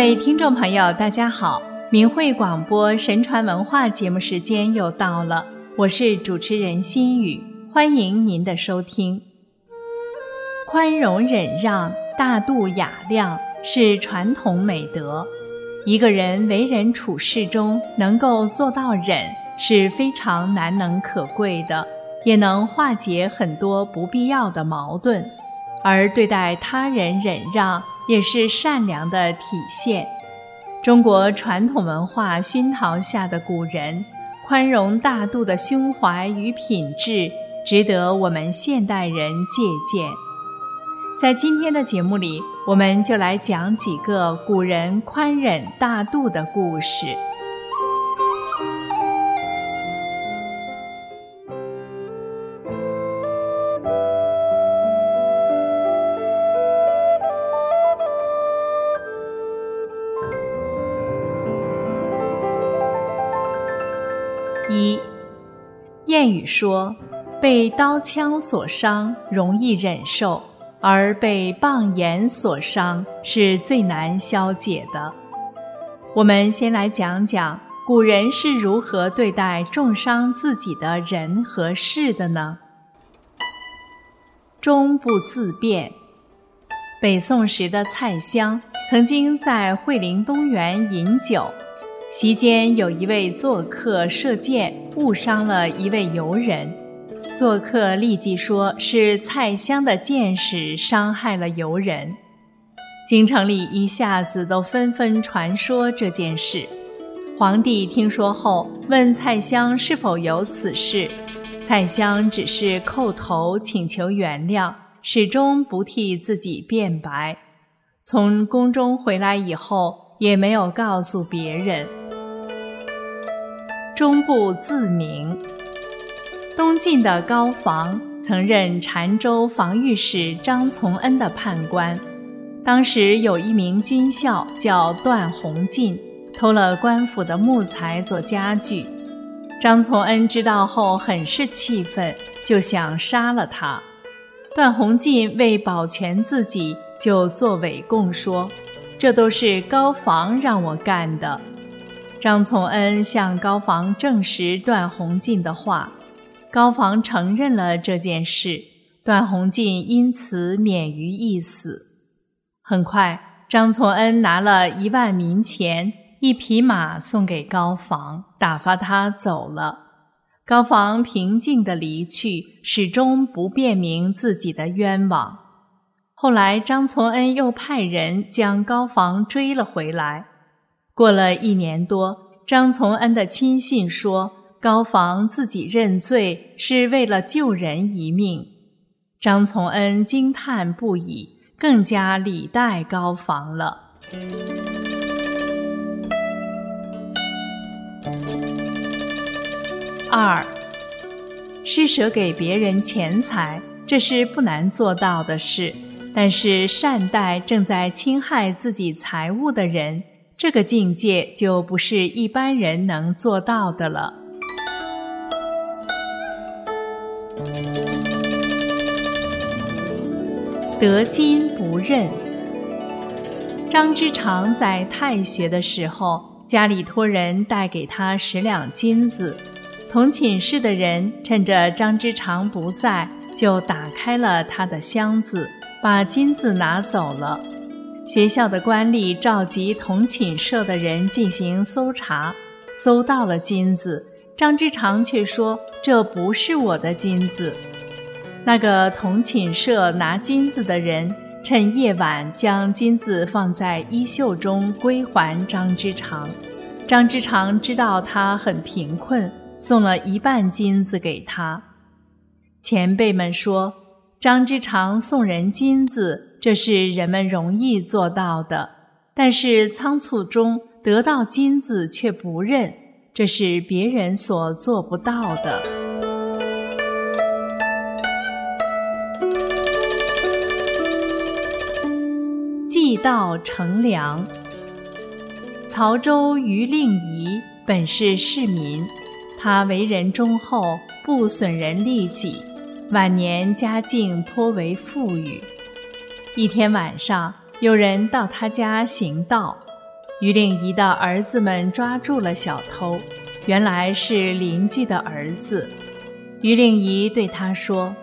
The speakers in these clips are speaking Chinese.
各位听众朋友，大家好！明慧广播神传文化节目时间又到了，我是主持人心雨，欢迎您的收听。宽容忍让、大度雅量是传统美德。一个人为人处事中能够做到忍，是非常难能可贵的，也能化解很多不必要的矛盾。而对待他人忍让，也是善良的体现。中国传统文化熏陶下的古人，宽容大度的胸怀与品质，值得我们现代人借鉴。在今天的节目里，我们就来讲几个古人宽忍大度的故事。谚语说：“被刀枪所伤容易忍受，而被棒眼所伤是最难消解的。”我们先来讲讲古人是如何对待重伤自己的人和事的呢？终不自辩。北宋时的蔡襄曾经在惠陵东园饮酒。席间有一位做客射箭误伤了一位游人，做客立即说是蔡襄的箭矢伤害了游人，京城里一下子都纷纷传说这件事。皇帝听说后问蔡襄是否有此事，蔡襄只是叩头请求原谅，始终不替自己辩白。从宫中回来以后，也没有告诉别人。终不自明。东晋的高房曾任澶州防御使张从恩的判官，当时有一名军校叫段宏进，偷了官府的木材做家具。张从恩知道后很是气愤，就想杀了他。段宏进为保全自己，就作伪供说：“这都是高房让我干的。”张从恩向高房证实段宏进的话，高房承认了这件事，段宏进因此免于一死。很快，张从恩拿了一万民钱、一匹马送给高房，打发他走了。高房平静地离去，始终不辨明自己的冤枉。后来，张从恩又派人将高房追了回来。过了一年多，张从恩的亲信说：“高房自己认罪是为了救人一命。”张从恩惊叹不已，更加礼待高房了。二，施舍给别人钱财，这是不难做到的事，但是善待正在侵害自己财物的人。这个境界就不是一般人能做到的了。得金不认。张之常在太学的时候，家里托人带给他十两金子，同寝室的人趁着张之常不在，就打开了他的箱子，把金子拿走了。学校的官吏召集同寝舍的人进行搜查，搜到了金子。张之常却说：“这不是我的金子。”那个同寝舍拿金子的人趁夜晚将金子放在衣袖中归还张之常。张之常知道他很贫困，送了一半金子给他。前辈们说，张之常送人金子。这是人们容易做到的，但是仓促中得到金子却不认，这是别人所做不到的。计道成良。曹州于令仪本是市民，他为人忠厚，不损人利己，晚年家境颇为富裕。一天晚上，有人到他家行道，于令仪的儿子们抓住了小偷，原来是邻居的儿子。于令仪对他说：“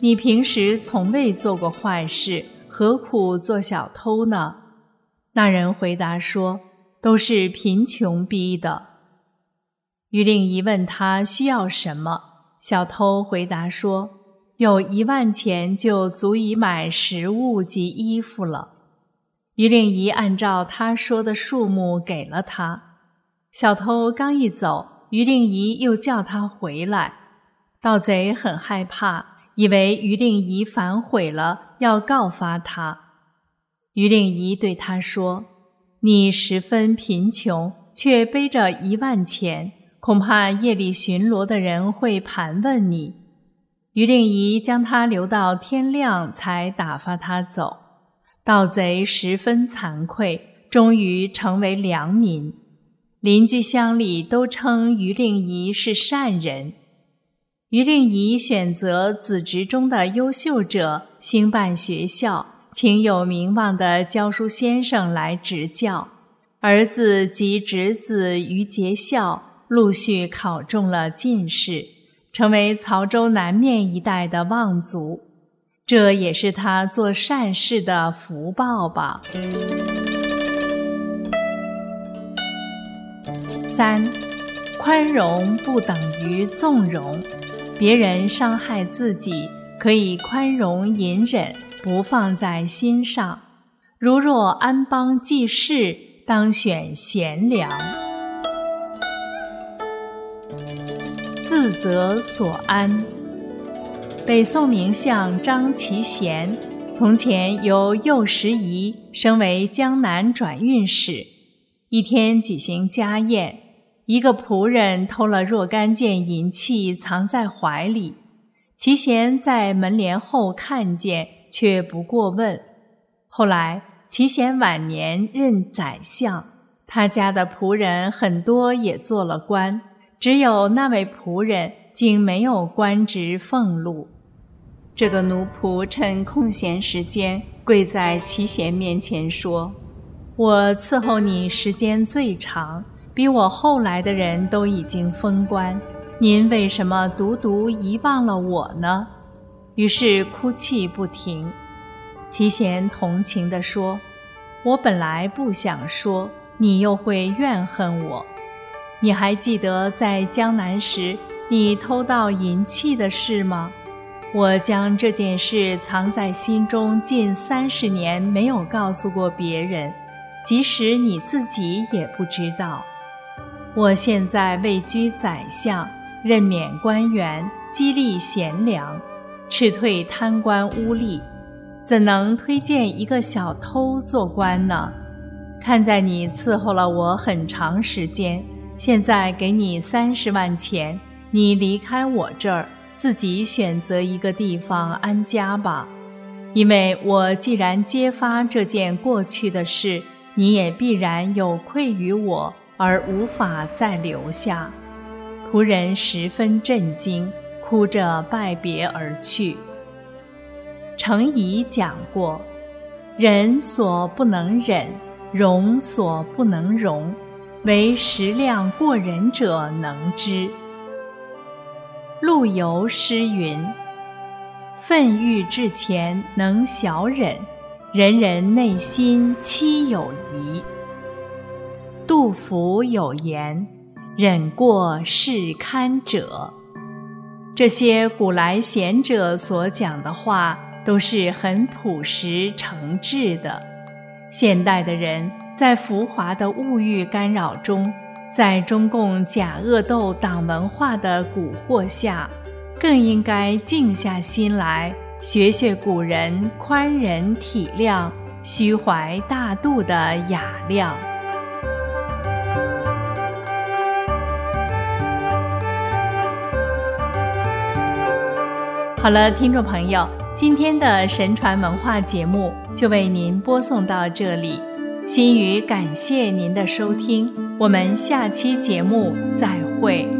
你平时从未做过坏事，何苦做小偷呢？”那人回答说：“都是贫穷逼的。”于令仪问他需要什么，小偷回答说：“有一万钱就足以买食物及衣服了。”于令仪按照他说的数目给了他。小偷刚一走，于令仪又叫他回来。盗贼很害怕，以为于令仪反悔了，要告发他。于令仪对他说：“你十分贫穷，却背着一万钱，恐怕夜里巡逻的人会盘问你。”于令仪将他留到天亮，才打发他走。盗贼十分惭愧，终于成为良民。邻居乡里都称于令仪是善人。于令仪选择子侄中的优秀者，兴办学校，请有名望的教书先生来执教。儿子及侄子于节孝陆续考中了进士，成为曹州南面一带的望族。这也是他做善事的福报吧。三，宽容不等于纵容，别人伤害自己，可以宽容隐忍，不放在心上。如若安邦济世，当选贤良。自责所安。北宋名相张其贤，从前由右拾遗升为江南转运使。一天举行家宴，一个仆人偷了若干件银器，藏在怀里。其贤在门帘后看见，却不过问。后来其贤晚年任宰相，他家的仆人很多也做了官，只有那位仆人竟没有官职俸禄。这个奴仆趁空闲时间跪在齐贤面前说：“我伺候你时间最长，比我后来的人都已经封官，您为什么独独遗忘了我呢？”于是哭泣不停。齐贤同情地说：“我本来不想说，你又会怨恨我。你还记得在江南时你偷盗银器的事吗？”我将这件事藏在心中近三十年，没有告诉过别人，即使你自己也不知道。我现在位居宰相，任免官员，激励贤良，斥退贪官污吏，怎能推荐一个小偷做官呢？看在你伺候了我很长时间，现在给你三十万钱，你离开我这儿。自己选择一个地方安家吧，因为我既然揭发这件过去的事，你也必然有愧于我而无法再留下。仆人十分震惊，哭着拜别而去。程颐讲过：“忍所不能忍，容所不能容，唯食量过人者能知。”陆游诗云：“愤欲至前能小忍，人人内心期有疑。”杜甫有言：“忍过是堪者。”这些古来贤者所讲的话，都是很朴实诚挚的。现代的人在浮华的物欲干扰中。在中共假恶斗党文化的蛊惑下，更应该静下心来学学古人宽仁体谅、虚怀大度的雅量。好了，听众朋友，今天的神传文化节目就为您播送到这里。心语感谢您的收听，我们下期节目再会。